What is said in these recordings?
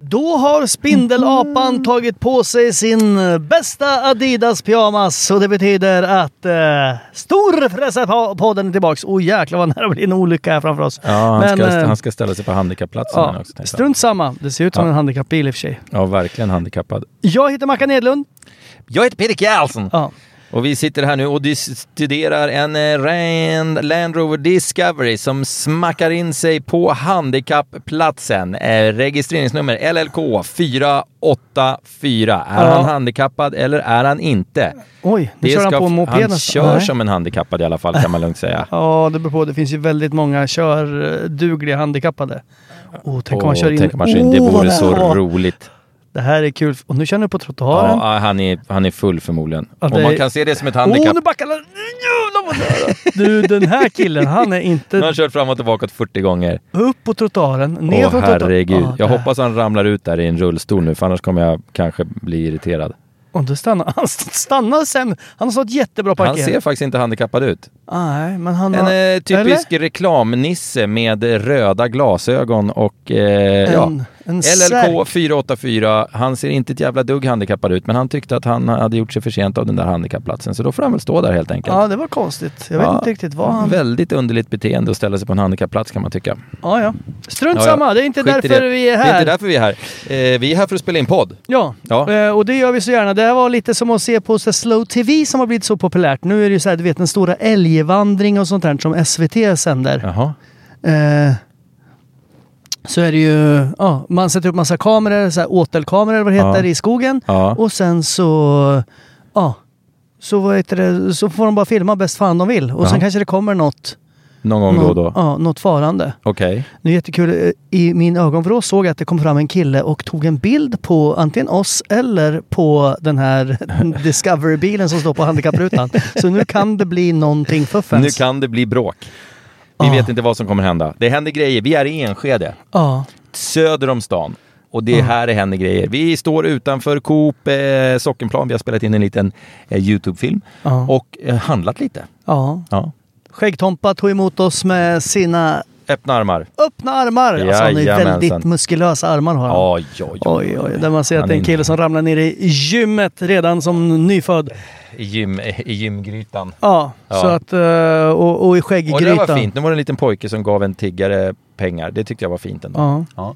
Då har Spindelapan tagit på sig sin bästa Adidas-pyjamas och det betyder att eh, Storfräsarpodden är tillbaks. Åh oh, jäklar vad nära det blir en olycka här framför oss. Ja, han, Men, ska, eh, han ska ställa sig på handikappplatsen Ja, också. strunt samma. Det ser ut som Ja. en handikappbil i och för sig. Ja, verkligen handikappad. Jag heter Mackan Edlund. Jag heter Peter Kjellson Ja. Och vi sitter här nu och studerar en eh, Land Rover Discovery som smackar in sig på handikappplatsen. Eh, registreringsnummer LLK 484. Är Ja. han handikappad eller är han inte? Oj, nu kör han på mopeden. han kör Nej. som en handikappad i alla fall kan man lugnt säga. Ja, det beror på. Det finns ju väldigt många kördugliga handikappade. Oh, tänk om man kör in. tänk om man kör in. Det Åh, vore så roligt. Det här är kul. Och nu kör ni på trottoaren. Ja, han är, han är full förmodligen. Och man kan se det som ett Åh, handikapp. nu backar han. Du, den här killen, han är har inte han kört fram och tillbaka 40 gånger. upp på trottoaren, ner Åh från trottoaren. herregud. Ja, jag där. hoppas han ramlar ut där i en rullstol nu för annars kommer jag kanske bli irriterad. Och då stannar han. stannar sen. Han har stått jättebra Han parkerat. ser faktiskt inte handikappad ut. Nej, men han En har... eh, typisk reklamnisse med röda glasögon och eh, ja. En, LLK särk. 484, han ser inte ett jävla dugg handikappad ut men han tyckte att han hade gjort sig förtjänt av den där handikappplatsen så då får han väl stå där helt enkelt. Ja, det var konstigt. Jag vet Ja, inte riktigt vad han... Väldigt underligt beteende att ställa sig på en handikappplats kan man tycka. Ja, ja. Strunt Ja, samma. Det är inte Skit därför vi är Det är här. inte därför vi är här. Eh, vi är här för att spela in podd. Ja, Ja. Eh, och det gör vi så gärna. Det här var lite som att se på så här Slow TV som har blivit så populärt. Nu är det ju så här, du vet den stora älgvandring och sånt där som SVT sänder. Jaha. Eh, så är det ju, ja, man sätter upp massa kameror, så här åtelkameror vad det heter, i skogen. Och sen så, ja, så, vad heter det, så får de bara filma bäst fan de vill. Och sen kanske det kommer något, Någon gång då och då. Ja, något farande. Okej. Det är jättekul. I min ögonvrå såg jag att det kom fram en kille och tog en bild på antingen oss eller på den här Discovery-bilen som står på handikapprutan. Så nu kan det bli någonting fuffens. Nu kan det bli bråk. Vi Ja. vet inte vad som kommer hända. Det händer grejer. Vi är i Enskede, Ja. söder om stan. Och det är här det händer grejer. Vi står utanför Coop eh, Sockenplan. Vi har spelat in en liten eh, Youtube-film Ja. och eh, handlat lite. ja. Ja. Skäggtompa tog emot oss med sina Öppna armar. öppna armar. Alltså, han har ju väldigt muskulösa armar har han. Oj, oj, Oj, oj, där man ser att det är en kille som ramlar ner i gymmet redan som nyfödd. I, gym, I gymgrytan. Ja, Ja. så att... eh, Och, och i Och det skägggrytan. var fint. Nu var det en liten pojke som gav en tiggare pengar. Det tyckte jag var fint ändå. Ja. Ja.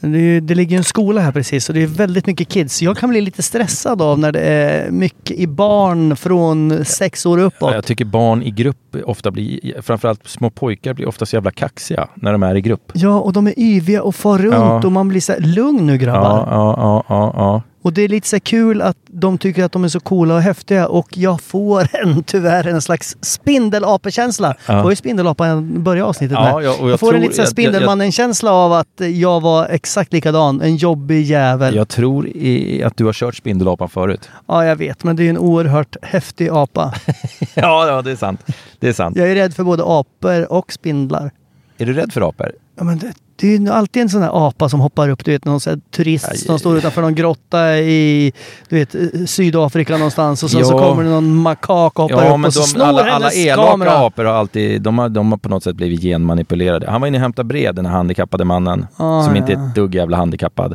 Det, det ligger en skola här precis och det är väldigt mycket kids. Jag kan bli lite stressad av när det är mycket i barn från sex år uppåt. Jag tycker barn i grupp ofta blir, framförallt små pojkar blir ofta så jävla kaxiga när de är i grupp. Ja, och de är yviga och far runt Ja. och man blir så här, lugn nu grabbar. Ja, ja, ja, ja, ja. Och det är lite så kul att de tycker att de är så coola och häftiga och jag får en, tyvärr en slags spindelapekänsla. Ja. Det var ju spindelapa jag började avsnittet med. ja, jag jag får en tror- lite jag- jag- Spindelmannen-känsla av att jag var exakt likadan. En jobbig jävel. Jag tror i, att du har kört spindelapan förut. Ja, jag vet, men det är en oerhört häftig apa. Ja, ja, det är sant. Det är sant. Jag är rädd för både apor och spindlar. Är du rädd för apor? Ja, men det, det är ju alltid en sån här apa som hoppar upp, du vet, någon sån turist Aj, som står utanför någon grotta i du vet, eh, Sydafrika någonstans och sen så Ja. kommer det någon makak och hoppar Ja, upp och så de, snor alla, alla hennes elaka kamera. apor har alltid, de har, de har på något sätt blivit genmanipulerade. Han var inne och hämtade brev, den här handikappade mannen, Ah, som inte är ja. ett dugg jävla handikappad.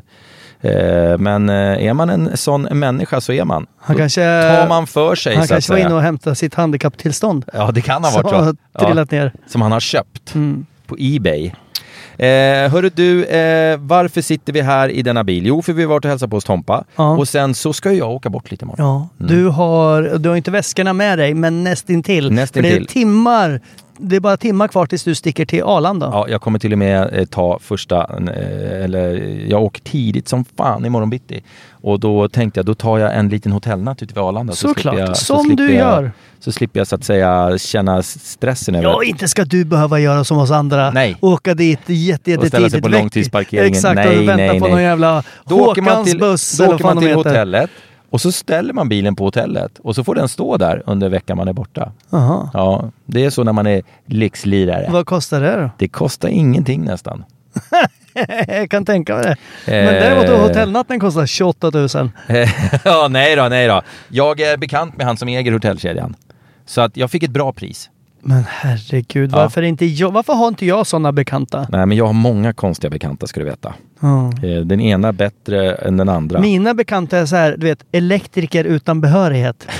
Eh, men eh, är man en sån människa så är man. Han Då kanske, tar man för sig han så kanske var inne och hämtade sitt handikapptillstånd. Ja, det kan ha varit så. Ja, ner. som han har köpt Mm. på Ebay. Eh, hörru du, eh, varför sitter vi här i denna bil? Jo, för vi har varit och hälsat på hos Tompa. Ja. Och sen så ska jag åka bort lite imorgon. Ja, Mm. du har, du har inte väskorna med dig, men nästintill. Nästintill. För det är timmar, det är bara timmar kvar tills du sticker till Arlanda. Ja, jag kommer till och med eh, ta första, eh, eller jag åker tidigt som fan imorgon bitti. Och då tänkte jag, då tar jag en liten hotellnatt ute vid Arlanda. så Såklart, jag- så som du jag, gör. Så slipper jag så att säga känna stressen över Ja, inte ska du behöva göra som oss andra. Nej. Åka dit jätte, jätte Och ställa sig på långtidsparkeringen. Exakt, Nej, och vänta nej, på nej. någon jävla Då åker man Håkans till, buss då åker man till hotellet och så ställer man bilen på hotellet och så får den stå där under veckan man är borta. Jaha. Ja, det är så när man är lyxlirare. Vad kostar det då? Det kostar ingenting nästan. Jag kan tänka mig det. Men Eh. däremot då hotellnatten kostar 28 000. ja, nej då, nej då. Jag är bekant med han som äger hotellkedjan. Så att jag fick ett bra pris. Men herregud, Ja. varför, inte jag, varför har inte jag sådana bekanta? Nej, men jag har många konstiga bekanta ska du veta. Eh, Den ena bättre än den andra. Mina bekanta är så här, du vet, elektriker utan behörighet.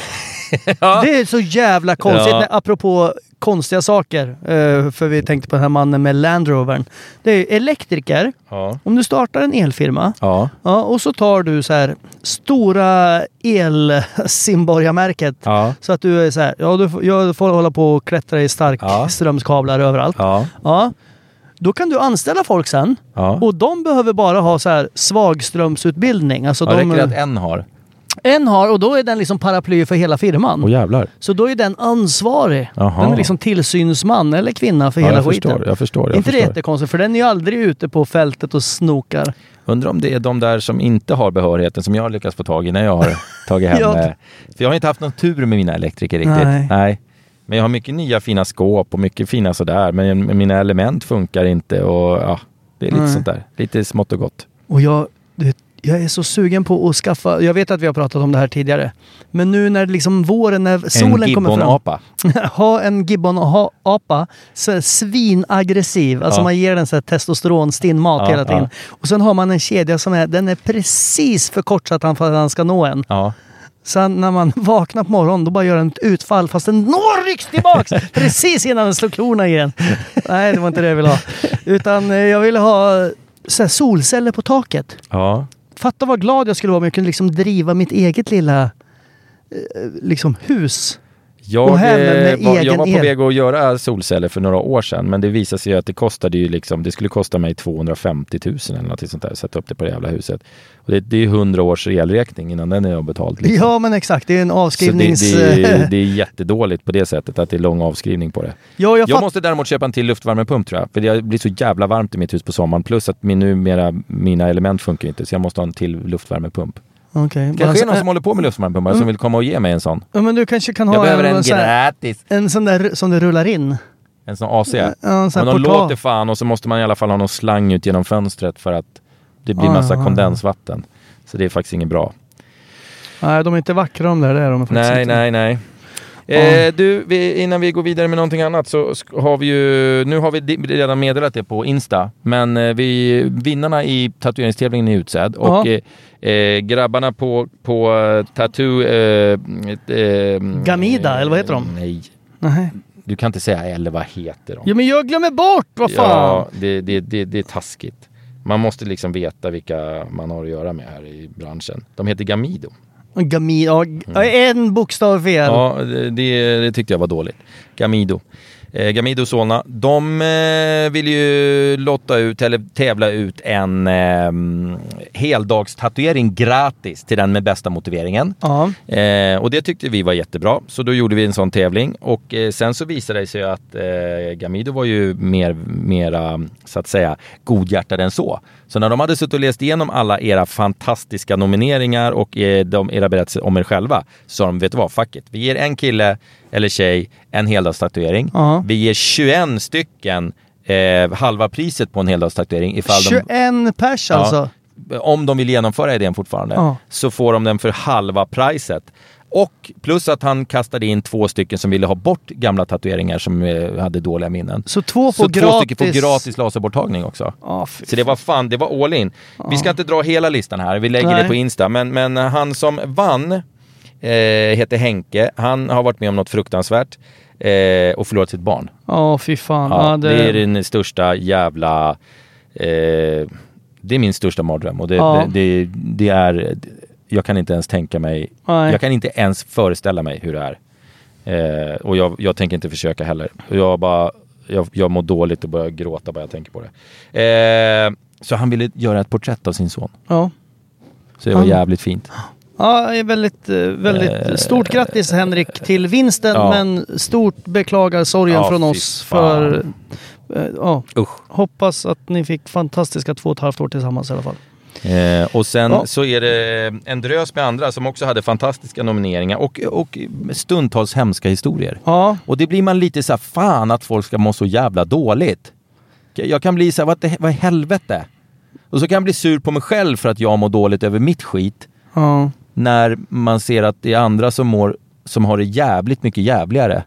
Ja. Det är så jävla konstigt, Ja. apropå konstiga saker. eh, för vi tänkte på den här mannen med Land Rovern. Det är elektriker. Ja. Om du startar en elfirma Ja. ja, och så tar du så här stora el-simborgarmärket. Ja. Så att du är så här, ja du får, jag får hålla på och klättra i starkströmskablar överallt. Ja. Då kan du anställa folk sen. Ja. Och de behöver bara ha så här svagströmsutbildning. Alltså Ja, de, räcker det att en har? en har och då är den liksom paraply för hela firman. Åh jävlar. Så då är den ansvarig. Jaha. Den är liksom tillsynsman eller kvinna för Ja, hela jag skiten. förstår, jag förstår. Jag inte det förstår. jättekonstigt för den är ju aldrig ute på fältet och snokar. Undrar om det är de där som inte har behörigheten som jag har lyckats få tag i när jag har tagit hem. Ja. För jag har inte haft någon tur med mina elektriker riktigt. Nej. Men jag har mycket nya fina skåp och mycket fina sådär. Men mina element funkar inte och ja, det är lite Nej. sånt där. Lite smått och gott. Och jag, jag är så sugen på att skaffa, jag vet att vi har pratat om det här tidigare. Men nu när liksom våren, när solen en kommer fram. gibbonapa. ha en gibbon-apa, svinaggressiv. Alltså Ja. man ger den så här testosteron, stinn mat Ja, hela tiden. ja. Och sen har man en kedja som är, den är precis för kort så att han, för att han ska nå en. Ja. Sen när man vaknar på morgonen då bara gör den ett utfall fast den når rycks tillbaks precis innan den slår klorna igen. Nej, det var inte det jag ville ha. Utan eh, jag ville ha så solceller på taket. ja. Fatta vad glad jag skulle vara om jag kunde liksom driva mitt eget lilla eh, liksom hus. Jag, eh, var, jag var på väg att göra solceller för några år sedan men det visade sig att det kostade ju liksom, det skulle kosta mig 250 000 eller något sånt där att sätta upp det på det jävla huset. Och det, det är 100 års elräkning innan den är betald. Liksom. Ja men exakt, det är en Så det, avskrivnings... det, är- det är jättedåligt på det sättet att det är lång avskrivning på det. ja, jag Jag måste däremot köpa en till luftvärmepump tror jag. För det blir så jävla varmt i mitt hus på sommaren. Plus att min, numera, mina element funkar inte så jag måste ha en till luftvärmepump. Okej. Kanske Alltså, är någon som håller på med luftvärmepumpar Mm. som vill komma och ge mig en sån. Ja men du kanske kan ha Jag behöver en här, gratis. en sån där som det rullar in. En sån AC. Ja, en sån Men de portal. låter fan och så måste man i alla fall ha någon slang ut genom fönstret för att det blir Ah, massa ja. kondensvatten. Så det är faktiskt inget bra. Nej, de är inte vackra de där. Det är de Nej, inte. nej, nej. Eh, du, vi, innan vi går vidare med någonting annat så har vi ju, nu har vi redan meddelat det på Insta, men eh, vi, vinnarna i tatueringstävlingen är utsedd och eh, eh, grabbarna på, på eh, Tattoo... Eh, eh, Gamida, eller vad heter de? Nej, Nej. du kan inte säga eller vad heter de? Ja men jag glömmer bort, vad fan! Ja, det, det, det, det är taskigt. Man måste liksom veta vilka man har att göra med här i branschen. De heter Gamido. Gami, ja, En bokstav fel. Mm. Ja, det, det tyckte jag var dåligt. Gamido. Eh, Gamido Solna. De eh, vill ju lotta ut, eller tävla ut en eh, heldagstatuering gratis till den med bästa motiveringen. Ja. Eh, och det tyckte vi var jättebra, så då gjorde vi en sån tävling. Och eh, sen så visade det sig att eh, Gamido var ju mer, mera, så att säga, godhjärtad än så. Så när de hade suttit och läst igenom alla era fantastiska nomineringar och eh, de, era berättelser om er själva, så sa de, vet du vad, fuck it. Vi ger en kille eller tjej en heldagstatuering. Ja. Vi ger 21 stycken eh, halva priset på en heldagstatuering ifall de 21 pers alltså. om de vill genomföra idén fortfarande, Ja. så får de den för halva priset. Och plus att han kastade in två stycken som ville ha bort gamla tatueringar som eh, hade dåliga minnen. Så två Så får två gratis. stycken får gratis laserborttagning också. Ja, fy Så det var fan, det var all in. Vi ska inte dra hela listan här, vi lägger Nej. det på Insta. Men, men han som vann eh, heter Henke. Han har varit med om något fruktansvärt eh, och förlorat sitt barn. Ja, fy fan. Ja, Ja, det... är den största jävla... Eh, det är min största mardröm och det, Ja. det, det, det är... Jag kan inte ens tänka mig... Nej. Jag kan inte ens föreställa mig hur det är. Eh, och jag, jag tänker inte försöka heller. Jag bara... Jag, jag mår dåligt och börjar gråta bara jag tänker på det. Eh, så han ville göra ett porträtt av sin son. Ja. Så det var jävligt fint. Ja, väldigt, eh, väldigt Eh, stort grattis Henrik till vinsten, ja. men stort beklagar sorgen Ja, från oss för... eh, Ja, Usch. hoppas att ni fick fantastiska två och ett halvt år tillsammans i alla fall. Eh, och sen Ja. så är det en drös med andra som också hade fantastiska nomineringar och, och stundtals hemska historier. Ja, Och det blir man lite så här, fan att folk ska må så jävla dåligt. Jag kan bli så här, vad, det, vad i helvete? Och så kan jag bli sur på mig själv för att jag mår dåligt över mitt skit. ja. När man ser att det är andra som mår, som har det jävligt mycket jävligare.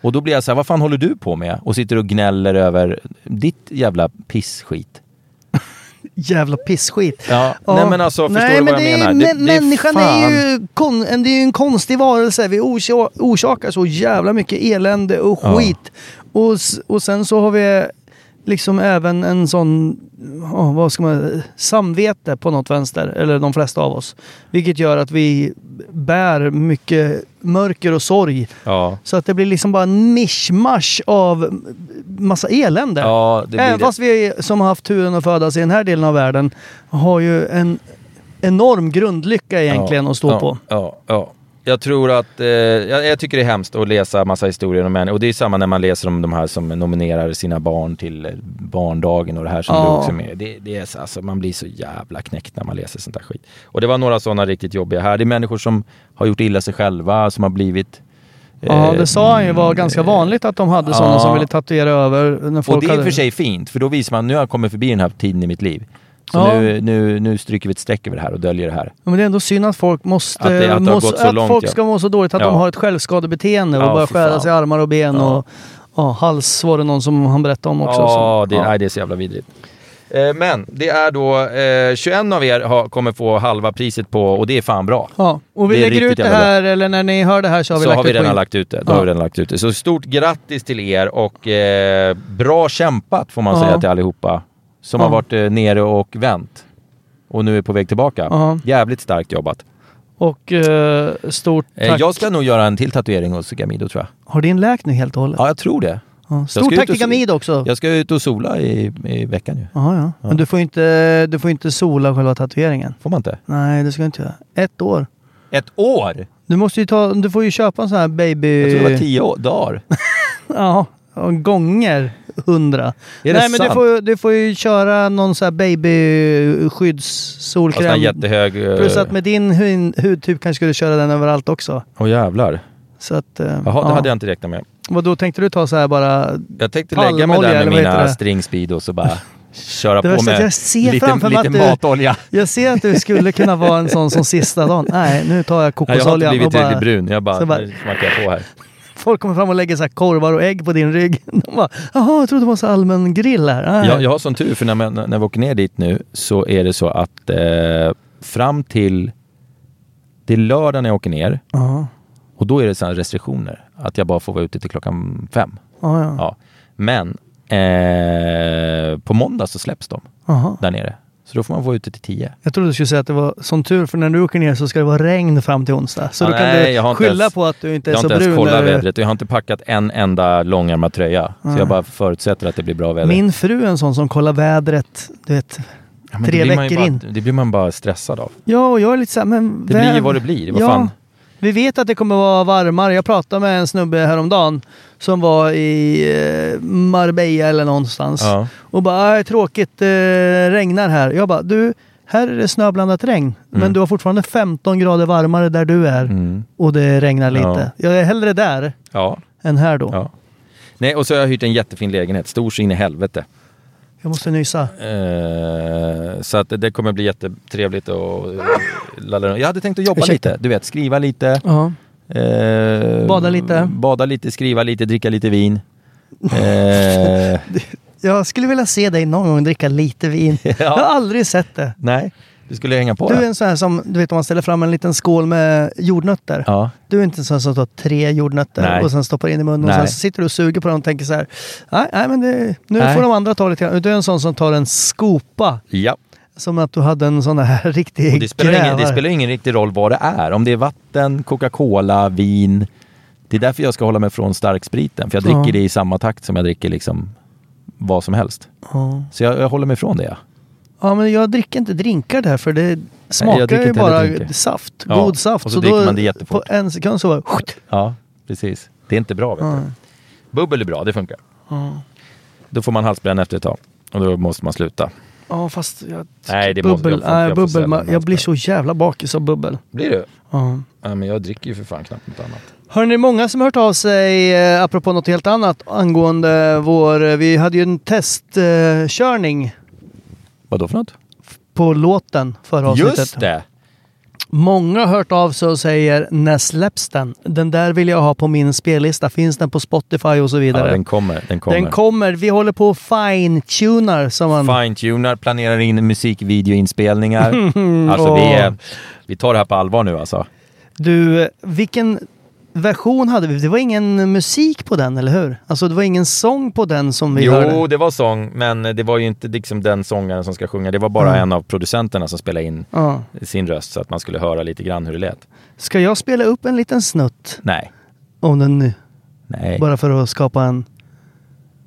Och då blir jag så här, vad fan håller du på med? Och sitter och gnäller över ditt jävla pissskit. Jävla pissskit. Ja, Ja. nej men alltså förstår Nej, du vad jag det är- menar? men- människan fan- är ju, kon, en- det är en konstig varelse. Vi orsa- orsakar så jävla mycket elände och Ja. skit. Och, s- och sen så har vi liksom även en sån, ja, vad ska man samvete på något vänster. Eller de flesta av oss. Vilket gör att vi bär mycket mörker och sorg. Ja, Så att det blir liksom bara en mischmasch av massa elände. ja det Även det. fast vi som har haft turen att födas i den här delen av världen har ju en enorm grundlycka egentligen ja, att stå ja, på. Ja, ja. Jag tror att, eh, jag, jag tycker det är hemskt att läsa massa historier om människor. Och det är samma när man läser om de här som nominerar sina barn till eh, barndagen och det här som Ja. du också med det, det är så, alltså, Man blir så jävla knäckt när man läser sånt där skit. Och det var några sådana riktigt jobbiga här. Det är människor som har gjort illa sig själva, som har blivit... Ja, eh, det sa han ju var ganska vanligt att de hade sådana ja. som ville tatuera över. När folk Och det är i och för sig fint, för då visar man nu har jag kommit förbi den här tiden i mitt liv. Så Ja. nu, nu, nu stryker vi ett streck över det här och döljer det här. Ja, Men det är ändå synd att folk måste... Att det- att det har må- gått så att långt, folk ja. ska må så dåligt att de har ett självskadebeteende och Ja, börjar skära sig i armar och ben och ja, hals var det någon som han berättade om också. Ja, det, Nej, det är så jävla vidrigt. Eh, Men det är då eh, 21 av er har, kommer få halva priset på och det är fan bra. Ja, och vi lägger ut det här, eller när ni hör det här så har vi så lagt har vi ut redan lagt ut det. Då har vi redan lagt ut det. Så stort grattis till er och eh, bra kämpat får man säga till allihopa. Som har varit eh, nere och vänt. Och nu är på väg tillbaka. Ja. Jävligt starkt jobbat. Och eh, stort Eh, tack. jag ska nog göra en till tatuering hos Gamido tror jag. Har din läkt nu helt och hållet? Ja, jag tror det. Ja. ska Stort ut tack och till so- Gamid också. Jag ska ut och sola i, i veckan ju. Jaha, ja. Men du får, inte, du får inte sola själva tatueringen. Får man inte? Nej, det ska du inte göra. Ett år. Ett år? Du måste ju ta, du får ju köpa en sån här baby... Jag tror det var tio år, dagar. Ja, och gånger hundra. Nej, men du sant? får, du får ju köra någon sån här babyskyddssolkräm. här jättehög... eh, Plus att med din hu- hudtyp kanske skulle du köra den överallt också. Åh jävlar. Så att... eh, Jaha, det ja. hade jag inte räknat med. Vad då tänkte du ta så här bara... Jag tänkte lägga mig där med mina string speed och så bara köra på med jag ser lite, lite att du- matolja. Jag ser att du skulle kunna vara en sån som sista dagen. Nej, nu tar jag Nej, jag har inte blivit tillräckligt brun. Jag bara, bara- nu jag på här. Folk kommer fram och lägger så här korvar och ägg på din rygg. De bara, jaha, jag trodde det var så allmän grill här. Nej. Jag, jag har sån tur för när, man, när vi åker ner dit nu så är det så att eh, fram till det är lördag när jag åker ner Ja, och då är det såna restriktioner. Att jag bara får vara ute till klockan fem. ja, ja. Ja. Men Eh, på måndag så släpps de Jaha. där nere. Så då får man vara ute till 10. Jag trodde du skulle säga att det var som tur för när du åker ner så ska det vara regn fram till onsdag. Så Ja, då kan nej, du skylla ens- på att du inte är Jag har så inte brun. ens kollat vädret och jag har inte packat en enda långärmad tröja. Så jag bara förutsätter att det blir bra väder. Min fru är en sån som kollar vädret, du vet. Ja, tre veckor bara, in. Det blir man bara stressad av. Ja, och jag är lite såhär, men... Det blir ju vad det blir. Vad ja, fan? Vi vet att det kommer vara varmare. Jag pratade med en snubbe häromdagen som var i eh, Marbella eller någonstans. Ja. Och bara, "Aj, tråkigt, eh, regnar här. Jag bara, du, här är det snöblandat regn. Men du har fortfarande 15 grader varmare där du är. Mm. Och det regnar lite. Ja. Jag är hellre där Ja. än här då. Nej, och så har jag hyrt en jättefin lägenhet. Stor så in i helvete. Jag måste nysa. Eh, så att det kommer bli jättetrevligt och lalla runt. Jag hade tänkt att jobba Ursäkta. lite. Du vet, skriva lite. Ja. eh, Bada lite. Bada lite, skriva lite, dricka lite vin. Eh, Jag skulle vilja se dig någon gång dricka lite vin. Jag har aldrig sett det. nej, du skulle hänga på Du är det. en sån här som, du vet om man ställer fram en liten skål med jordnötter. Ja. Du är inte en sån som tar tre jordnötter Nej. och sen stoppar in i munnen och Nej. sen sitter du och suger på dem och tänker så här. Nej, nej men det, nu Nej. får de andra ta lite grann. Du är en sån som tar en skopa. ja. Som att du hade en sån här riktig Och det, spelar ingen, det grävare. spelar ingen riktig roll vad det är. Om det är vatten, Coca-Cola, vin. Det är därför jag ska hålla mig från starkspriten. För jag dricker Ja. det i samma takt som jag dricker liksom vad som helst. Ja. Så jag, jag håller mig från det. Ja. men jag dricker inte drinkar där för det smakar ju bara saft. Ja, God saft. och så dricker man det jättefort. På en sekund så bara... ja, precis. Det är inte bra. Vet du. Bubbel är bra, det funkar. Då får man halsbränna efter ett tag. Och då måste man sluta. Ja, fast jag... Nej, det måste- bubbel. jag nej, jag får bubbel. man- Jag blir så jävla bakis av bubbel. Blir du? Ja. Ja, men jag dricker ju för fan knappt något annat. Hörni, många som har hört av sig, eh, apropå något helt annat, angående vår... Vi hade ju en testkörning eh, körning Vad då för något? på låten förra avsnittet. Just det! Många har hört av sig och säger när släpps den? Den där vill jag ha på min spellista. Finns den på Spotify och så Ja, vidare? den kommer. Den kommer. Den kommer. Vi håller på och fine-tunar som man... Fine-tunar, planerar in musikvideoinspelningar. alltså vi, är, vi tar det här på allvar nu alltså. Du, vilken version hade vi? Det var ingen musik på den, eller hur? Alltså det var ingen sång på den som vi Jo, hörde. det var sång, men det var ju inte liksom den sångaren som ska sjunga. Det var bara Mm. en av producenterna som spelade in Ja. sin röst så att man skulle höra lite grann hur det lät. Ska jag spela upp en liten snutt Nej, om den nu? nej. Bara för att skapa en...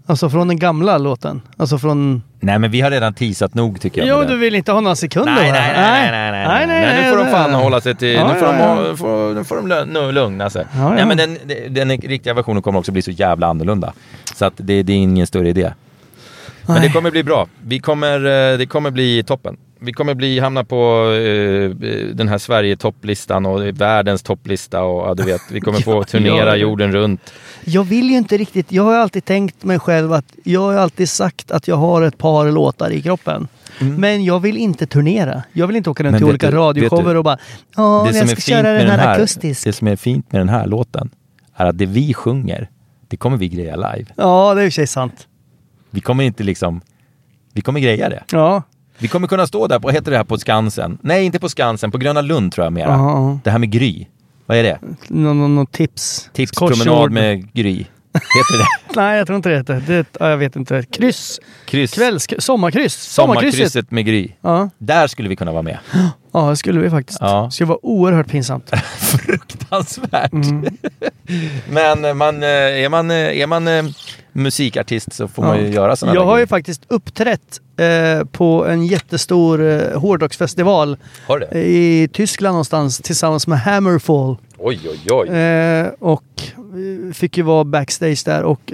Alltså från den gamla låten? Alltså från... Nej, men vi har redan teasat nog tycker jag. Jo, du vill inte ha några sekunder Nej, va? nej, nej, nej, nej, nej, nej, Nu får de fan nej. hålla sig till, nu får de, får, nu får de lugna sig. Nej, men den, den riktiga versionen kommer också bli så jävla annorlunda. Så att det, det är ingen större idé. Men det Nej. kommer bli bra. Vi kommer, eh, det kommer bli toppen. Vi kommer bli, hamna på eh, den här Sverige-topplistan och världens topplista och ja, du vet, vi kommer få turnera jorden runt. Jag vill ju inte riktigt... Jag har alltid tänkt mig själv att... Jag har alltid sagt att jag har ett par låtar i kroppen. Men jag vill inte turnera. Jag vill inte åka runt Mm. Till olika radioshower och bara... Ja, det, men som jag är ska fint köra med den den här här, akustisk. det som är fint med den här låten är att det vi sjunger, det kommer vi greja live. Ja, det är i och för sig sant. Vi kommer inte liksom, vi kommer greja det. Ja. Vi kommer kunna stå där på, heter det här på Skansen? Nej, inte på Skansen, på Gröna Lund tror jag mera. Ja. Det här med Gry. Vad är det? Någon no, no, tips. Tipspromenad med Gry. Heter det? Nej, jag tror inte det heter. Det, ja, jag vet inte. Kryss. Kryss. Kvälls... Sommarkryss. Sommarkrysset. Sommarkrysset med Gry. Ja. Där skulle vi kunna vara med. ja, det skulle vi faktiskt. Ja. Det skulle vara oerhört pinsamt. Fruktansvärt. Mm. Men eh, man, eh, är man, eh, är man musikartist så får man ju Ja. göra sådana Jag har ju grejer. faktiskt uppträtt eh, på en jättestor eh, hårdrocksfestival i Tyskland någonstans tillsammans med Hammerfall. Oj, oj, oj. Eh, och fick ju vara backstage där och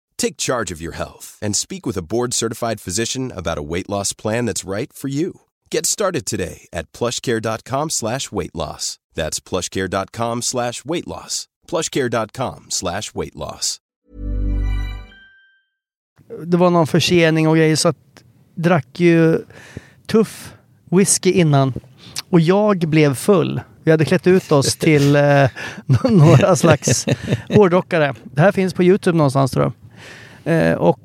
Take charge of your health and speak with a board-certified physician about a weight loss plan that's right for you. Get started today at plushcare.com slash weight loss. That's plushcare.com slash weight loss. plushcare.com slash weight loss. Det var någon försening och grejer så att drack ju tuff whisky innan. Och jag blev full. Vi hade klätt ut oss till eh, några slags hårdrockare. Det här finns på Youtube någonstans tror jag. Eh, och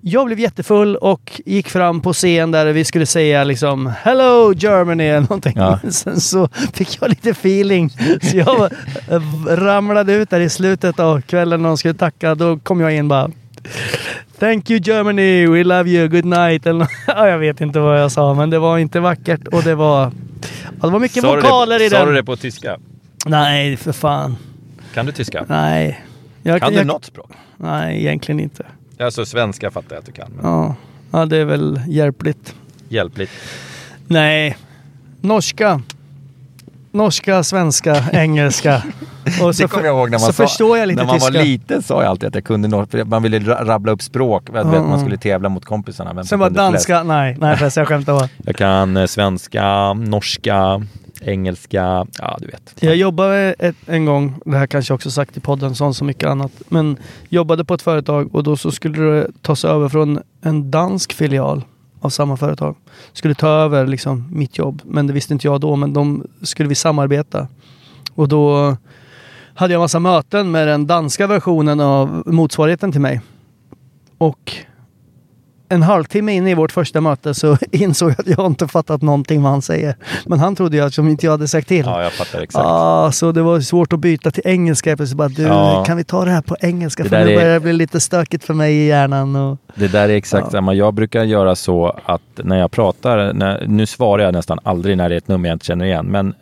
jag blev jättefull och gick fram på scen där vi skulle säga liksom Hello Germany eller någonting. Ja. Sen så fick jag lite feeling. Så jag var- ramlade ut där i slutet av kvällen när de skulle tacka. Då kom jag in bara Thank you Germany, we love you, good night. Eller, ja, jag vet inte vad jag sa, men det var inte vackert och det var... Ja, det var mycket Sa du vokaler det, i Sa den. du det på tyska? Nej, för fan. Kan du tyska? Nej. Jag, Kan du jag, något språk? Nej, egentligen inte. Alltså svenska fattar jag att du kan, men Ja, ja det är väl hjälpligt. hjälpligt. Nej, norska. Norska, svenska, engelska. Och Det kommer jag ihåg när man, så sa, förstår jag lite när man var liten sa jag alltid att jag kunde något, man ville ra- rabbla upp språk, vet, man skulle tävla mot kompisarna. Vem Sen var kunde flest. danska, nej, nej förresten jag skämtar bara. Jag kan eh, svenska, norska, engelska, ja du vet. Jag jobbade ett, en gång, det här kanske jag också sagt i podden, sånt som mycket annat, men jobbade på ett företag och då så skulle det tas över från en dansk filial av samma företag. Skulle ta över liksom mitt jobb, men det visste inte jag då, men de skulle vi samarbeta. Och då hade jag massa möten med den danska versionen av motsvarigheten till mig. Och en halvtimme in i vårt första möte så insåg jag att jag inte fattat någonting vad han säger. Men han trodde ju att som inte jag hade sagt till. Ja, jag fattar exakt. Ah, så det var svårt att byta till engelska. Jag bara, du, Ja. kan vi ta det här på engelska? Det För nu börjar det bli lite stökigt för mig i hjärnan. Och... Det där är exakt Ja. samma. Jag brukar göra så att när jag pratar, när, nu svarar jag nästan aldrig när det är ett nummer jag inte känner igen, men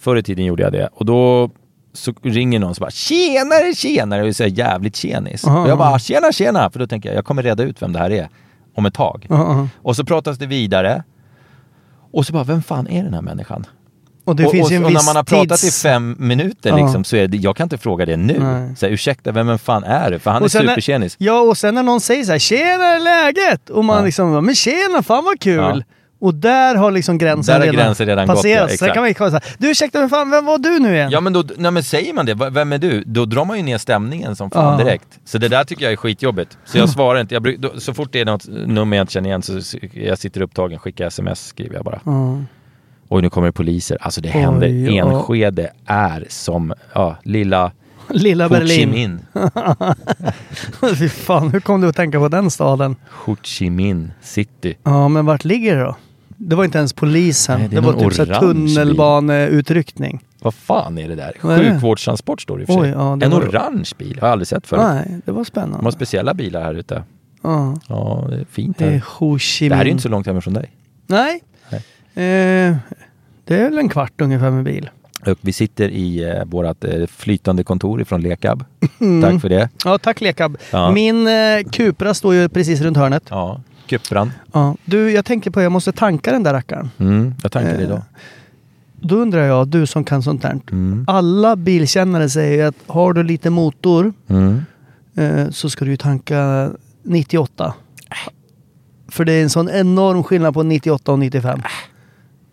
förr i tiden gjorde jag det. Och då så ringer någon som bara “tjenare, tjenare” och säger jävligt tjenis. Aha, och jag bara. “tjena, tjena” för då tänker jag jag kommer reda ut vem det här är om ett tag. Ja, ja. Och så pratas det vidare. Och så bara, vem fan är den här människan? och det och, finns och, en och när man har pratat tids... i fem minuter liksom, så är det, jag kan inte fråga det nu. Nej. Så här, ursäkta, vem, fan är du? För han är Och sen när- supertjenis. Ja, och sen när någon säger så här, tjena är läget? Och man Ja. liksom, men tjena, fan vad kul! Ja. Och där har liksom gränsen Där har gränsen redan gått, passerat. ja, Sen kan man så här, du ursäkta, men fan, vem var du nu igen? Ja men då, nej, men säger man det, vem är du? Då drar man ju ner stämningen som fan Ja. direkt. Så det där tycker jag är skitjobbigt. Så jag svarar inte. Jag, då, så fort det är något nummer jag inte känner igen så jag sitter upptagen, skickar sms, skriver jag bara. Ja. Oj nu kommer det poliser. Alltså det Oj, händer. ja. Enskede är som ja, lilla Lilla Ho Chi Berlin. Minh. Fy fan, hur kom du att tänka på den staden? Ho Chi Minh City. Ja, men vart ligger det då? Det var inte ens polisen. Nej, det det, var typ så tunnelbaneutryckning. Vad fan är det där? Det? Sjukvårdstransport står det i och för sig. Oj, ja, det en var- orange bil, har jag aldrig sett förut. Nej, det var De har spännande. speciella bilar här ute. Ja, Ja, det är fint det är här. Chi Det här är inte så långt hemifrån dig. Nej. Eh, det är väl en kvart ungefär med bil. Och vi sitter i eh, vårt eh, flytande kontor ifrån Lekab. Mm. Tack för det. Ja, tack Lekab. Ja. Min eh, Cupra står ju precis runt hörnet. Ja, Cupran. Ja. Du, jag tänker på jag måste tanka den där rackaren. Mm, jag tankade Eh, idag. Då undrar jag, du som kan sånt där. Mm. Alla bilkännare säger att har du lite motor Mm. eh, så ska du ju tanka 98. För det är en sån enorm skillnad på 98 och 95.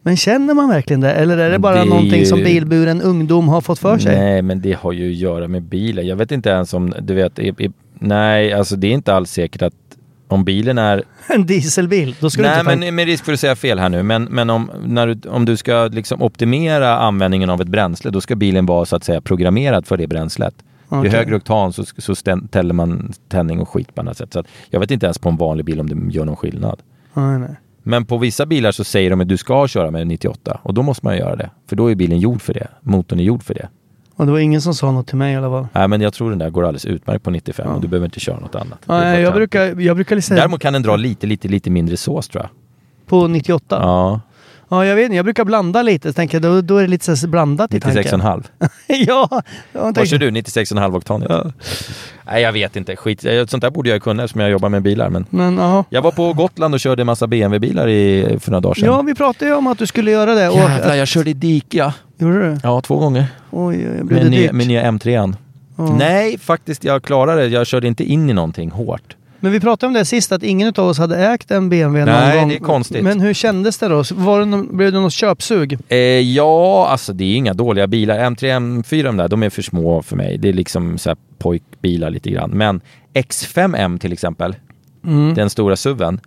Men känner man verkligen det? Eller är det bara Det någonting ju- som bilburen ungdom har fått för sig? Nej, men det har ju att göra med bilen. Jag vet inte ens om, du vet, i, i, nej, alltså det är inte alls säkert att om bilen är En dieselbil, då ska du Nej, inte tanka. men med risk för att säga fel här nu, men, men om, när du, om du ska liksom optimera användningen av ett bränsle, då ska bilen vara så att säga programmerad för det bränslet. Ju Okej. högre oktan så, så stä- täller man tändning och skit på annat sätt. Så att jag vet inte ens på en vanlig bil om det gör någon skillnad. Nej, nej. Men på vissa bilar så säger de att du ska köra med 98 och då måste man göra det. För då är bilen gjord för det. Motorn är gjord för det. Och det var ingen som sa något till mig i alla fall. Nej, men jag tror den där går alldeles utmärkt på 95 och du behöver inte köra något annat. Nej, jag brukar, jag brukar liksom Däremot kan den dra lite, lite, lite mindre sås tror jag. på 98. Ja. Ja, jag vet inte. Jag brukar blanda lite. Så tänker då, då är det lite så blandat i tanken. 96,5. ja, Vad kör du? 96,5 oktan? Ja. Nej, jag vet inte. Skit. Eh, Sånt där borde jag kunna eftersom jag jobbar med bilar. Men Men jag var på Gotland och körde en massa BMW-bilar i, för några dagar sedan. Ja, vi pratade ju om att du skulle göra det. Och, Jävlar, jag körde i dike ja. Gjorde du? Ja, två gånger. Oj, oj, blev Med det nya, dyrt? med nya M3an. Nej, faktiskt jag klarade det. Jag körde inte in i någonting hårt. Men vi pratade om det sist, att ingen av oss hade ägt en BMW någon Nej, gång. det är konstigt. Men hur kändes det då? Var det någon, blev det något köpsug? Eh, ja, alltså det är inga dåliga bilar. M3, M4 de där, de är för små för mig. Det är liksom så här pojkbilar lite grann. Men X5M till exempel, Mm. den stora SUVen,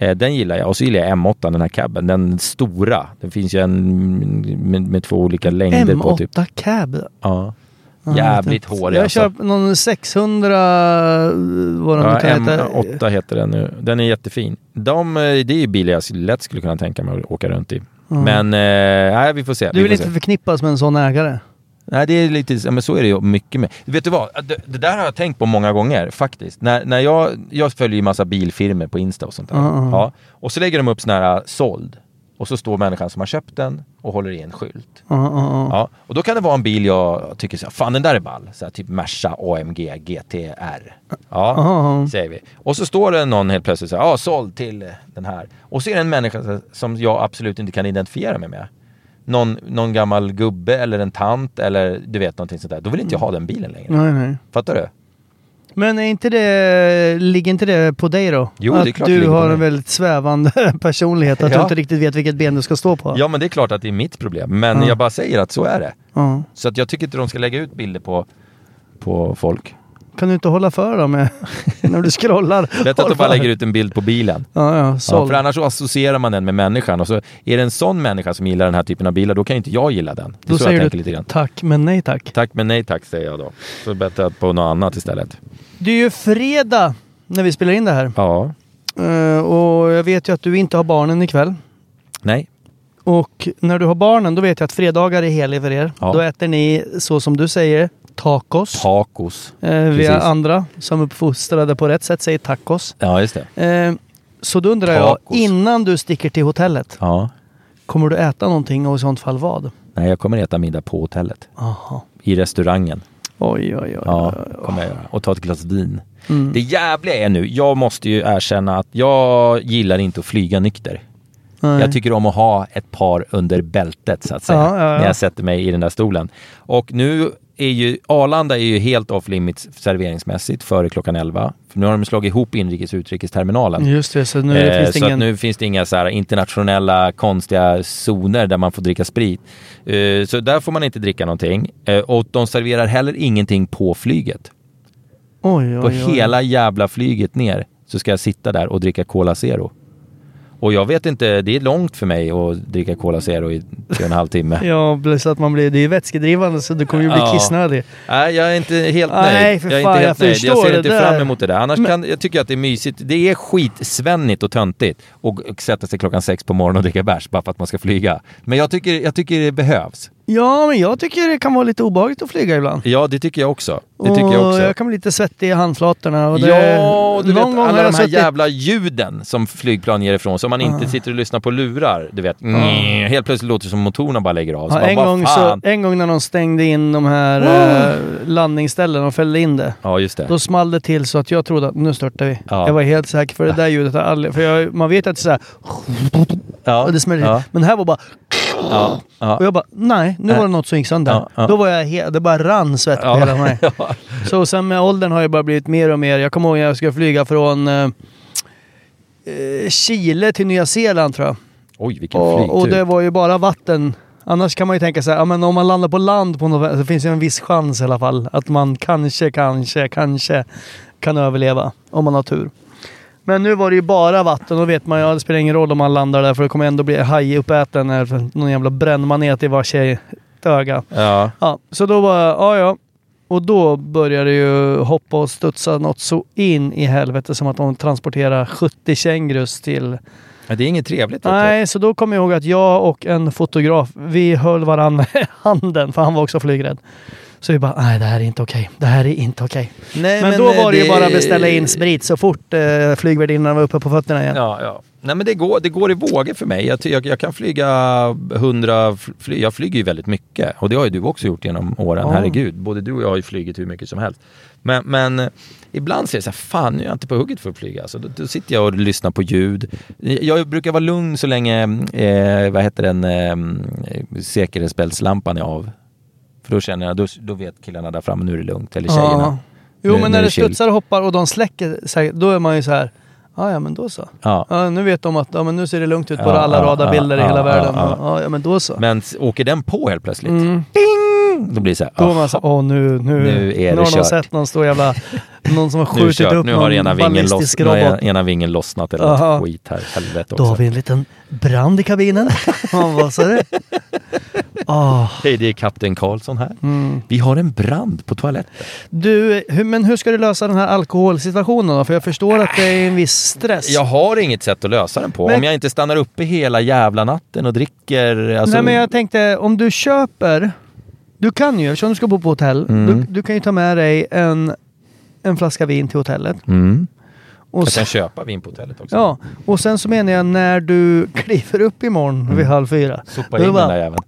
den gillar jag. Och så gillar jag M8, den här cabben, den stora. Det finns ju en med, med två olika längder på typ. M8 Cab. Ja. Jävligt jag hårig Jag alltså. kör någon 600, vad de Ja, kan heta. M8 heter den nu. Den är jättefin. De, eh, det är ju bilar jag lätt skulle kunna tänka mig att åka runt i. Men eh, nej, vi får se. Du vi vill inte se. förknippas med en sån ägare? Nej, det är lite, ja, men så är det ju mycket med. Vet du vad? Det, det där har jag tänkt på många gånger faktiskt. När, när jag, jag följer ju massa bilfirmor på Insta och sånt där. Ja, ja. Och så lägger de upp sån här äh, såld. Och så står människan som har köpt den och håller i en skylt. Ja, ja. Och då kan det vara en bil jag tycker så här, fan den där är ball. Så här, typ Merca AMG GTR. Ja, säger vi. Och så står det någon helt plötsligt så här, ja såld till den här. Och så är det en människa som jag absolut inte kan identifiera mig med. Någon, någon gammal gubbe eller en tant eller du vet någonting sånt där. Då vill inte jag ha den bilen längre. Nej, nej. Fattar du? Men är inte det, ligger inte det på dig då? Jo, att det är klart det du på har en väldigt svävande personlighet. Att du Ja. inte riktigt vet vilket ben du ska stå på. Ja men det är klart att det är mitt problem. Men Ja. jag bara säger att så är det. Ja. Så att jag tycker inte de ska lägga ut bilder på, på folk. Kan du inte hålla för då med när du scrollar? Bättre att de bara lägger ut en bild på bilen. Ja, ja. Ja, för annars så associerar man den med människan och så är det en sån människa som gillar den här typen av bilar, då kan inte jag gilla den. Det då så säger du lite grann. tack men nej tack. Tack men nej tack säger jag då. Så bättre på något annat istället. Det är ju fredag när vi spelar in det här. Ja. Eh, och jag vet ju att du inte har barnen ikväll. Nej. Och när du har barnen, då vet jag att fredagar är helig för er. Ja. Då äter ni, så som du säger, tacos. Tacos. Eh, vi har andra som uppfostrade på rätt sätt säger tacos. Ja, just det. Eh, så då undrar jag, Tacos. innan du sticker till hotellet, Ja. kommer du äta någonting och i sånt fall vad? Nej, jag kommer äta middag på hotellet. Aha. I restaurangen. Oj, oj, oj. Ja, oj, oj. kommer jag göra. Och ta ett glas vin. Mm. Det jävliga är nu, jag måste ju erkänna att jag gillar inte att flyga nykter. Nej. Jag tycker om att ha ett par under bältet så att säga. Ja, ja, ja. När jag sätter mig i den där stolen. Och nu är ju Arlanda är ju helt off limits serveringsmässigt före klockan 11. För nu har de slagit ihop inrikes och utrikesterminalen. Just det, så nu Eh, finns det så ingen... nu finns det inga så internationella konstiga zoner där man får dricka sprit. Eh, så där får man inte dricka någonting. Eh, och de serverar heller ingenting på flyget. Oj, oj, På oj. hela jävla flyget ner så ska jag sitta där och dricka Cola Zero. Och jag vet inte, det är långt för mig att dricka Cola Zero i tre och en halv timme. Ja, plus att man blir... Det är ju vätskedrivande så du kommer ju bli Ja. kissnödig. Nej, jag är inte helt Nej, nöjd. för jag är fan, inte jag helt nöjd. Jag ser inte där. fram emot det där. Annars kan, jag tycker att det är mysigt. Det är skitsvennigt och töntigt att sätta sig klockan sex på morgonen och dricka bärs bara för att man ska flyga. Men jag tycker, jag tycker det behövs. Ja, men jag tycker det kan vara lite obehagligt att flyga ibland. Ja, det tycker jag också. Det tycker och jag också. jag kan bli lite svettig i handflatorna. Och det, Ja, och du vet alla de här suttit- jävla ljuden som flygplan ger ifrån sig. Om man inte sitter och lyssnar på lurar, du vet. Mm, helt plötsligt låter det som motorerna bara lägger av. Ja, bara, en, vad gång så, en gång när de stängde in de här eh, landningsställen och fällde in det. Ja, just det. Då small det till så att jag trodde att nu störtar vi. Ja. Jag var helt säker för det där ljudet har aldrig... För jag, man vet att det är så här, ja, och det smäller ja. Men det här var bara... ja, ja. Och jag bara, nej, nu var det något som gick sönder. Ja, ja. Då var jag he- det bara rann svett på hela mig. Så sen med åldern har jag bara blivit mer och mer. Jag kommer ihåg när jag skulle flyga från eh, eh, Chile till Nya Zeeland tror jag. Oj, vilken Och, flygtur. och det var ju bara vatten. Annars kan man ju tänka sig, ja men om man landar på land på något, så finns det en viss chans i alla fall att man kanske, kanske, kanske kan överleva. Om man har tur. Men nu var det ju bara vatten och då vet man ju, ja, det spelar ingen roll om man landar där för det kommer ändå bli hajuppäten eller någon jävla brännmanet i varje öga. Ja, Ja, så då var ja ja. Och då börjar det ju hoppa och studsa något så in i helvete som att de transporterar 70 kängurus till... Ja, det är inget trevligt. Nej, så då kommer jag ihåg att jag och en fotograf, vi höll varandra i handen för han var också flygrädd. Så vi bara, nej det här är inte okej. Det här är inte okej. Nej, Men, då eh, var det ju bara att beställa in sprit så fort eh, flygvärdinnan var uppe på fötterna igen. Ja, ja. Nej men det går, det går i vågor för mig. Jag, jag, jag kan flyga 100, fly, jag flyger ju väldigt mycket. Och det har ju du också gjort genom åren, Ja. herregud. Både du och jag har ju flugit hur mycket som helst. Men, men eh, ibland är det så här, fan nu är jag inte på hugget för att flyga. Så då, då sitter jag och lyssnar på ljud. Jag brukar vara lugn så länge, eh, vad heter den, eh, säkerhetsbältslampan är av. Då känner jag, då, då vet killarna där framme, nu är det lugnt. Eller tjejerna. Ja. Jo, Nu- men nu när det studsar och hoppar och de släcker, då är man ju så här, "Ah, ja men då så. Ja. Ja, nu vet de att ja, men nu ser det lugnt ut på Ja, alla ja, radarbilder ja, i hela ja, världen. ja, Ja, ja. men då så. Men åker den på helt plötsligt, Mm. ding! Då blir det så här, Då är man så åh nu, nu, Nu är det nu har kört. sett någon stor jävla, någon som har skjutit kört, upp nu har någon ena vingen, loss, ballistisk nu har robot. ena vingen lossnat eller Aha. något skit här. Helvete Då har också. vi en liten brand i kabinen. Sa du? Ah, Hej, det är kapten Karlsson här. mm. Vi har en brand på toaletten. Du, hur, men hur ska du lösa den här alkoholsituationen då? För jag förstår att det är en viss stress. Jag har inget sätt att lösa den på. Men- Om jag inte stannar uppe hela jävla natten och dricker. Alltså, Nej men jag tänkte, om du köper... Du kan ju, eftersom du ska bo på hotell, Mm. du, du kan ju ta med dig en, en flaska vin till hotellet. mm. Och Jag sen, kan köpa vin på hotellet också. ja, och sen så menar jag när du kliver upp imorgon vid halv fyra. Sopa in bara- den där jäveln.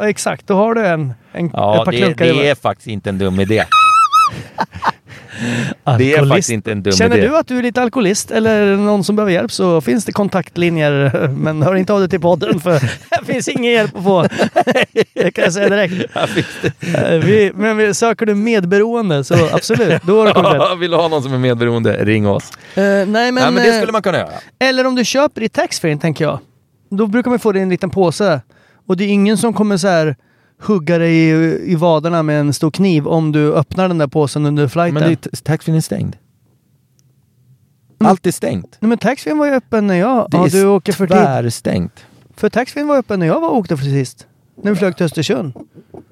Exakt, då har du en, en, ett Ja, par det, klunkar det i- är faktiskt inte en dum idé. Det är faktiskt inte en dum Känner idé. du att du är lite alkoholist eller någon som behöver hjälp så finns det kontaktlinjer. Men hör inte av dig till podden för det finns ingen hjälp att få. Det kan jag säga direkt. Ja, Eh, Vi, men vi- söker du medberoende så absolut, då har du kommit rätt. Vill du ha någon som är medberoende, ring oss. Eh, nej, men, Nej, men det eh, skulle man kunna göra. Eller om du köper i taxfree tänker jag. Då brukar man få det i en liten påse. Och det är ingen som kommer så här hugga dig i, i vaderna med en stor kniv om du öppnar den där påsen under flighten. Men taxfree är stängd. Mm. Allt är stängt. Nej men taxfree var ju öppen när jag... Det ja, är du åker för tvärstängt. För taxfree var öppen när jag var åkte för sist. När vi flög till Östersund.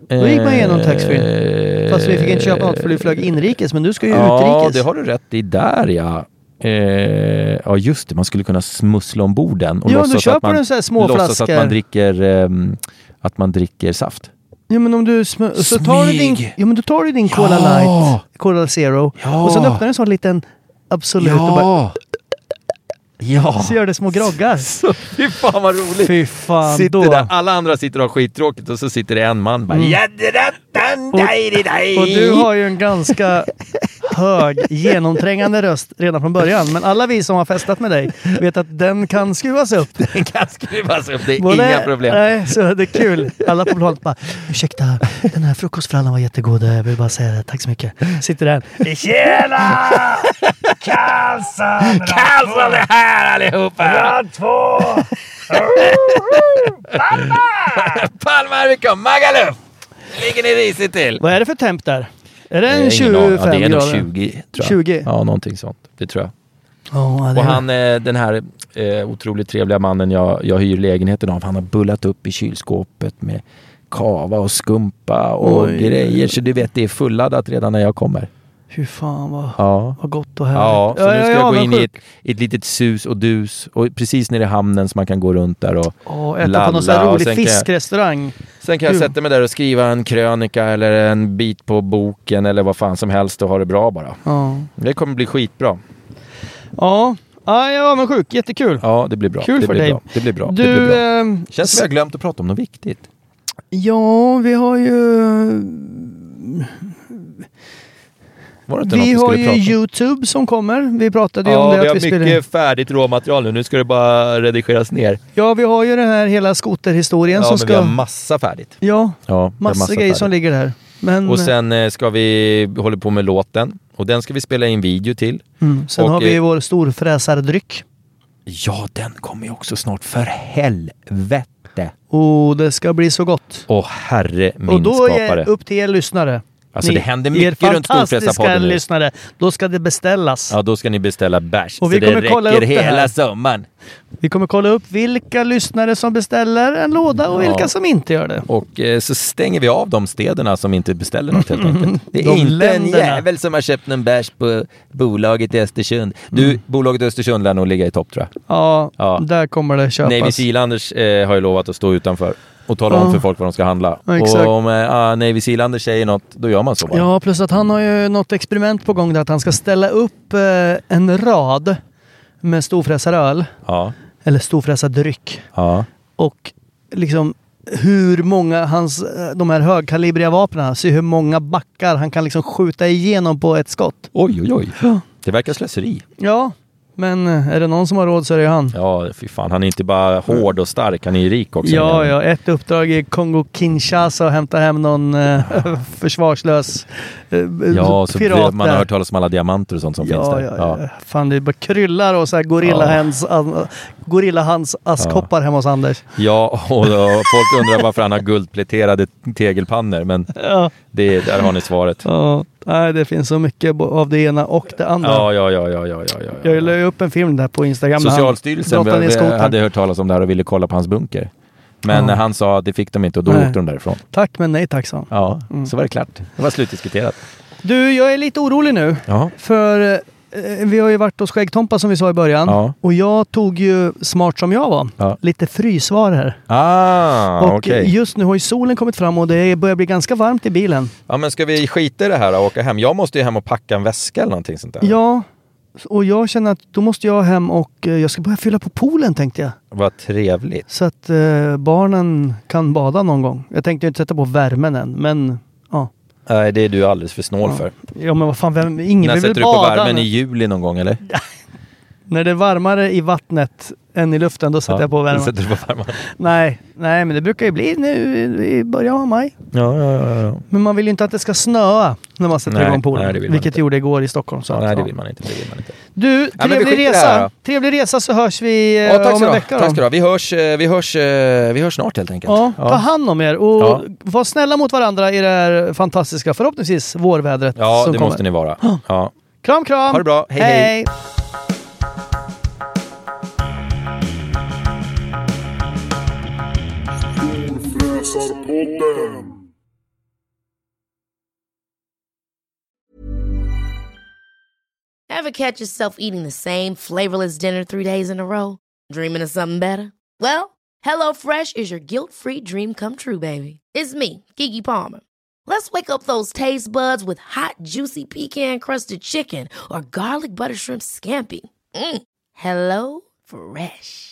Då gick man igenom taxfree. Fast vi fick inte köpa något för du flög inrikes, men du ska ju Ja, utrikes. det har du rätt i där ja. Eh, ja just det, man skulle kunna smussla ombord den. Och Ja, låtsas att man, låtsas att man dricker, ehm, att man dricker saft. Ja men om du så tar du din, ja, men då tar du din Cola Ja. Light, Cola Zero Ja. och sen öppnar du en sån liten Absolut och bara Ja! så gör det små groggar. Så, fy fan vad roligt! Fy fan sitter då. där, alla andra sitter och har skittråkigt och så sitter det en man bara Mm. "Jaddedattan, daj-di-daj." Och du har ju en ganska hög genomträngande röst redan från början. Men alla vi som har festat med dig vet att den kan skruvas upp. Den kan skruvas upp, det är Både- inga problem. Nej, så det är kul. Alla på planet bara ursäkta, den här frukostfrallan var jättegod. Jag vill bara säga det. Tack så mycket. Sitter där. Tjena! Karlsson! Karlsson är här allihopa! Rad två! Palma Erika, Magaluf! Ligger ni risigt till? Vad är det för temp där? Är det en ingen 25 aning. ja, det är nog grader? 20 tror jag. 20? Ja, någonting sånt. Det tror jag. Ja, det Och han, eh, den här eh, otroligt trevliga mannen jag, jag hyr lägenheten av, han har bullat upp i kylskåpet med kava och skumpa och Oj. grejer. Så du vet, det är fulladdat redan när jag kommer. Fy fan vad, Ja. vad gott och härligt. Ja, så nu ska jag gå in i ett, ett litet sus och dus och precis nere i hamnen så man kan gå runt där och Åh, äta på någon sån lalla här och rolig sen kan jag- fiskrestaurang. Sen kan jag sätta mig där och skriva en krönika eller en bit på boken eller vad fan som helst och ha det bra bara. Ja. Det kommer bli skitbra. Ja, ja jag är avundsjuk. Jättekul. Ja, det blir bra. Kul det för blir dig. Bra. Det blir bra. Du, det blir bra. ehm, Känns som jag glömt att prata om något viktigt. ja, vi har ju... Var det inte Vi något har vi ju prata om? Youtube som kommer. Vi pratade ju om Ja, det. vi att har vi spelar mycket in. färdigt råmaterial nu. Nu ska det bara redigeras ner. Ja, vi har ju den här hela skoterhistorien Ja, som men ska... vi har massa färdigt. Ja, Ja, vi har massa, grejer som färdigt. ligger där. Men Och sen eh, ska vi hålla på med låten. Och den ska vi spela in video till. mm, sen och, har vi eh, vår storfräsardryck. Ja, den kommer ju också snart. För helvete! Och det ska bli så gott. Åh herre min och då är skapare. det upp till er lyssnare. Alltså Ni- det händer er mycket runt Storfräsarpodden lyssnare. Då ska det beställas. Ja, då ska ni beställa bärs. Och vi så kommer det kolla räcker upp det här. hela sommaren. Vi kommer kolla upp vilka lyssnare som beställer en låda och Ja. vilka som inte gör det. Och eh, så stänger vi av de städerna som inte beställer något helt enkelt. Det är De inte en länderna. jävel som har köpt någon bärs på bolaget i Östersund. Du, Mm. bolaget i Östersund lär nog ligga i topp tror jag. Ja, Ja. där kommer det köpas. Navy Sealanders eh, har ju lovat att stå utanför och tala om Ja. för folk vad de ska handla. Ja, och om eh, ah, Navy Sealanders säger något, då gör man så bara. Ja, plus att han har ju något experiment på gång där att han ska ställa upp eh, en rad med storfräsaröl, Ja, eller storfräsardryck. ja. Och liksom hur många hans, eh, de här högkalibriga vapnen, se hur många backar han kan liksom skjuta igenom på ett skott. Oj, oj, oj. Det verkar slöseri. Ja, men eh, är det någon som har råd så är det han. Ja, fy fan. Han är inte bara hård och stark, han är ju rik också. Ja, ja, ett uppdrag i Kongo-Kinshasa och hämta hem någon eh, försvarslös eh, Ja, så pirat man har hört talas om alla diamanter och sånt som finns Ja, där. ja, ja. Fan, det bara kryllar och så här gorillahands, an- gorillahands askkoppar hemma hos Anders. Ja, och då, folk undrar varför han har guldpläterade tegelpannor, men Ja, det, där har ni svaret. ja. Nej, det finns så mycket av det ena och det andra. Ja, ja, ja, ja, ja, ja, ja. Jag la ju upp en film där på Instagram. han Socialstyrelsen skotern. hade hört talas om det här och ville kolla på hans bunker. Men Ja. han sa att det fick de inte och då Nej. åkte de därifrån. Tack men nej tack sa han. Ja, Mm. så var det klart. Det var slutdiskuterat. Du, jag är lite orolig nu. Ja, För eh, vi har ju varit hos Skäggtompa som vi sa i början. Ja. Och jag tog ju, smart som jag var, Ja. lite frysvaror. ah, och okej. just nu har ju solen kommit fram och det börjar bli ganska varmt i bilen. Ja, men ska vi skita i det här och åka hem? Jag måste ju hem och packa en väska eller någonting sånt där. Ja, och jag känner att då måste jag hem och eh, jag ska börja fylla på poolen tänkte jag. Vad trevligt. Så att eh, barnen kan bada någon gång. Jag tänkte inte sätta på värmen än, men. Nej, det är du alldeles för snål för. Ja men vad fan, vem, ingen När vill sätter du på bada? värmen i juli någon gång eller? När det är varmare i vattnet än i luften, då sätter jag på värmen. Sätter du på värmen. Nej, nej, men det brukar ju bli nu i början av maj. Ja, ja, ja. ja. Men man vill ju inte att det ska snöa när man sätter Nej, igång poolen. vilket inte. gjorde igår i Stockholm. Så ja nej, det ja. vill man inte. Det vill man inte. Du, trevlig resa. Trevlig resa så hörs vi eh, Ja, tack om en vecka. Tack ska du ha. Vi hörs, eh, vi hörs, eh, vi hörs snart helt enkelt. Ja, ta hand om er och Ja. var snälla mot varandra i det här fantastiska, förhoppningsvis, vårvädret Ja, som det kommer. måste ni vara. Ja. Kram, kram! Ha det bra. Hej, hej. Ever catch yourself eating the same flavorless dinner three days in a row? Dreaming of something better? Well, HelloFresh is your guilt-free dream come true, baby. It's me, Kiki Palmer. Let's wake up those taste buds with hot, juicy pecan-crusted chicken or garlic butter shrimp scampi. Mm. Hello Fresh.